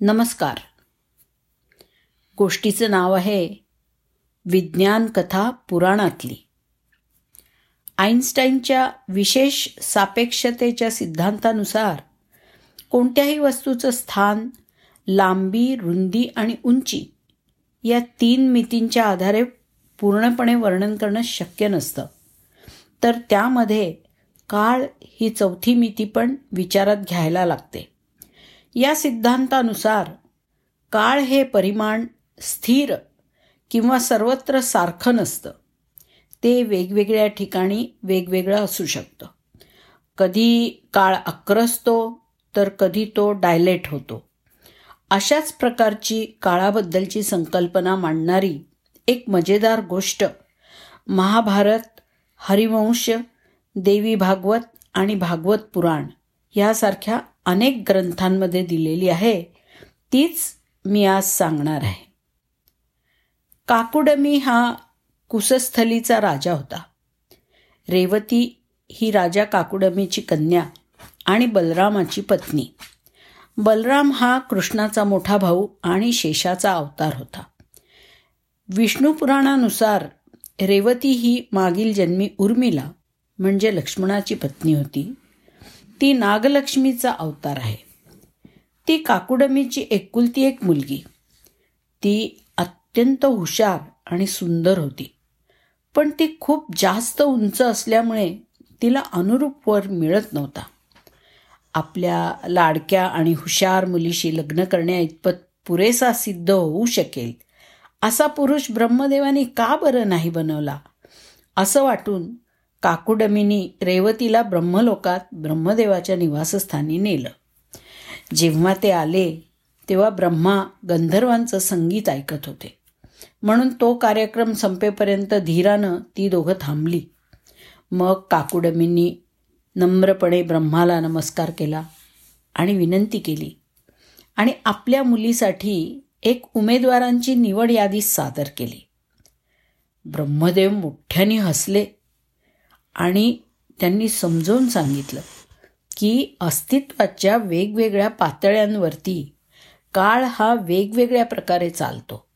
नमस्कार. गोष्टीचं नाव आहे विज्ञान कथा पुराणातली. आईन्स्टाईनच्या विशेष सापेक्षतेच्या सिद्धांतानुसार कोणत्याही वस्तूचं स्थान लांबी रुंदी आणि उंची या तीन मितींच्या आधारे पूर्णपणे वर्णन करणं शक्य नसतं. तर त्यामध्ये काळ ही चौथी मिती पण विचारात घ्यायला लागते. या सिद्धांतानुसार काळ हे परिमाण स्थिर किंवा सर्वत्र सारखं नसतं. ते वेगवेगळ्या ठिकाणी वेगवेगळं असू शकतं. कधी काळ अक्रसतो तर कधी तो डायलेट होतो. अशाच प्रकारची काळाबद्दलची संकल्पना मांडणारी एक मजेदार गोष्ट महाभारत हरिवंश देवी भागवत आणि भागवत पुराण यासारख्या अनेक ग्रंथांमध्ये दिलेली आहे. तीच मी आज सांगणार आहे. काकुडमी हा कुसस्थलीचा राजा होता. रेवती ही राजा काकुडमीची कन्या आणि बलरामाची पत्नी. बलराम हा कृष्णाचा मोठा भाऊ आणि शेषाचा अवतार होता. विष्णुपुराणानुसार रेवती ही मागील जन्मी उर्मिला म्हणजे लक्ष्मणाची पत्नी होती. ती नागलक्ष्मीचा अवतार आहे. ती काकुडमीची एकुलती एक मुलगी. ती अत्यंत हुशार आणि सुंदर होती. पण ती खूप जास्त उंच असल्यामुळे तिला अनुरूप वर मिळत नव्हता. आपल्या लाडक्या आणि हुशार मुलीशी लग्न करण्या इतपत पुरेसा सिद्ध होऊ शकेल असा पुरुष ब्रह्मदेवाने का बरं नाही बनवला? असं वाटून काकुडमिनी रेवतीला ब्रह्मलोकात ब्रह्मदेवाच्या निवासस्थानी नेलं. जेव्हा ते आले तेव्हा ब्रह्मा गंधर्वांचं संगीत ऐकत होते. म्हणून तो कार्यक्रम संपेपर्यंत धीरानं ती दोघं थांबली. मग काकुडमींनी नम्रपणे ब्रह्माला नमस्कार केला आणि विनंती केली. आणि आपल्या मुलीसाठी एक उमेदवारांची निवड यादी सादर केली. ब्रह्मदेव मोठ्याने हसले. आणि त्यांनी समजावून सांगितलं की अस्तित्वाच्या वेगवेगळ्या पातळ्यांवरती काळ हा वेगवेगळ्या प्रकारे चालतो.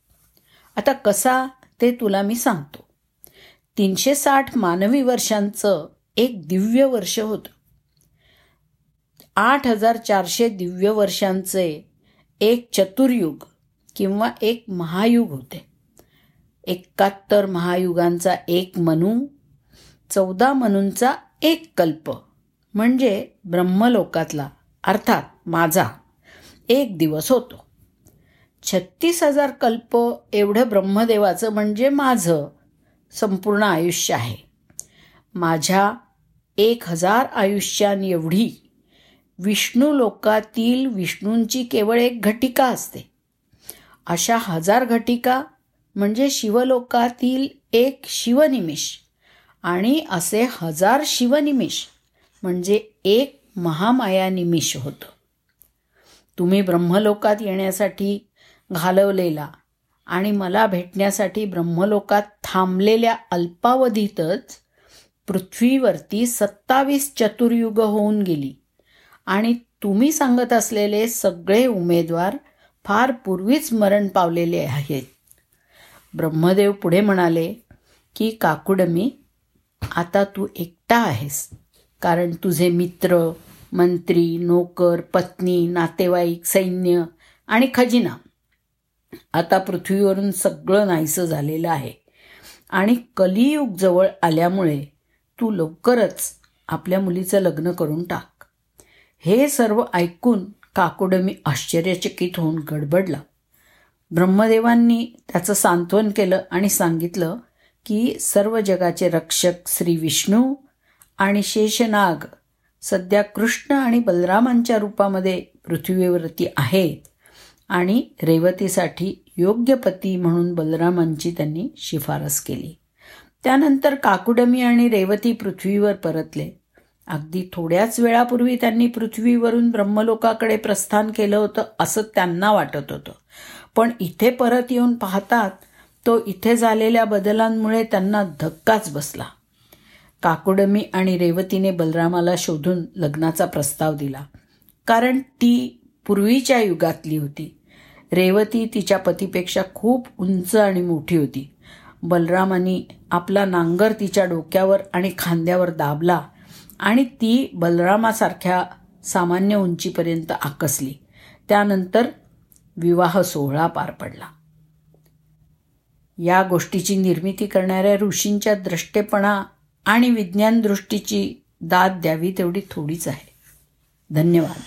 आता कसा ते तुला मी सांगतो. तीनशे साठ मानवी वर्षांचं एक दिव्य वर्ष होतं. आठ हजार चारशे दिव्य वर्षांचे एक चतुर्युग किंवा एक महायुग होते. एकाहत्तर महायुगांचा एक मनू चौदा मनूंचा एक कल्प. म्हणजे ब्रह्मलोकातला अर्थात माझा. एक दिवस होतो. छत्तीस हजार कल्प एवढं ब्रह्मदेवाचं म्हणजे माझं. संपूर्ण आयुष्य आहे. माझ्या एक हजार आयुष्यान एवढी विष्णू लोकातील विष्णूंची केवळ एक घटिका असते. अशा हजार घटिका म्हणजे शिवलोकातील एक शिवनिमिष. आणि असे हजार शिवनिमिष म्हणजे एक महामाया निमिष होतं. तुम्ही ब्रह्मलोकात येण्यासाठी घालवलेला आणि मला भेटण्यासाठी ब्रह्मलोकात थांबलेल्या अल्पावधीतच पृथ्वीवरती सत्तावीस चतुर्युग होऊन गेली आणि तुम्ही सांगत असलेले सगळे उमेदवार फार पूर्वीच मरण पावलेले आहेत. ब्रह्मदेव पुढे म्हणाले की काकुडमी आता तू एकटा आहेस. कारण तुझे मित्र मंत्री नोकर पत्नी नातेवाईक सैन्य आणि खजिना आता पृथ्वीवरून सगळं नाहीसं झालेलं आहे. आणि कलियुग जवळ आल्यामुळे तू लवकरच आपल्या मुलीचं लग्न करून टाक. हे सर्व ऐकून काकुडमी आश्चर्यचकित होऊन गडबडला. ब्रह्मदेवांनी त्याचं सांत्वन केलं आणि सांगितलं की सर्व जगाचे रक्षक श्री विष्णू आणि शेषनाग सध्या कृष्ण आणि बलरामांच्या रूपामध्ये पृथ्वीवरती आहेत आणि रेवतीसाठी योग्य पती म्हणून बलरामांची त्यांनी शिफारस केली. त्यानंतर काकुडमी आणि रेवती पृथ्वीवर परतले. अगदी थोड्याच वेळापूर्वी त्यांनी पृथ्वीवरून ब्रह्मलोकाकडे प्रस्थान केलं होतं असं त्यांना वाटत होतं. पण इथे परत येऊन पाहतात तो इथे झालेल्या बदलांमुळे त्यांना धक्काच बसला. काकुडमी आणि रेवतीने बलरामाला शोधून लग्नाचा प्रस्ताव दिला. कारण ती पूर्वीच्या युगातली होती. रेवती तिच्या पतीपेक्षा खूप उंच आणि मोठी होती. बलरामानी आपला नांगर तिच्या डोक्यावर आणि खांद्यावर दाबला आणि ती बलरामासारख्या सामान्य उंचीपर्यंत आकसली. त्यानंतर विवाह सोहळा पार पडला. या गोष्टीची निर्मिती करणाऱ्या ऋषींच्या द्रष्टेपणा आणि विज्ञानदृष्टीची दाद द्यावी तेवढी थोडीच आहे. धन्यवाद.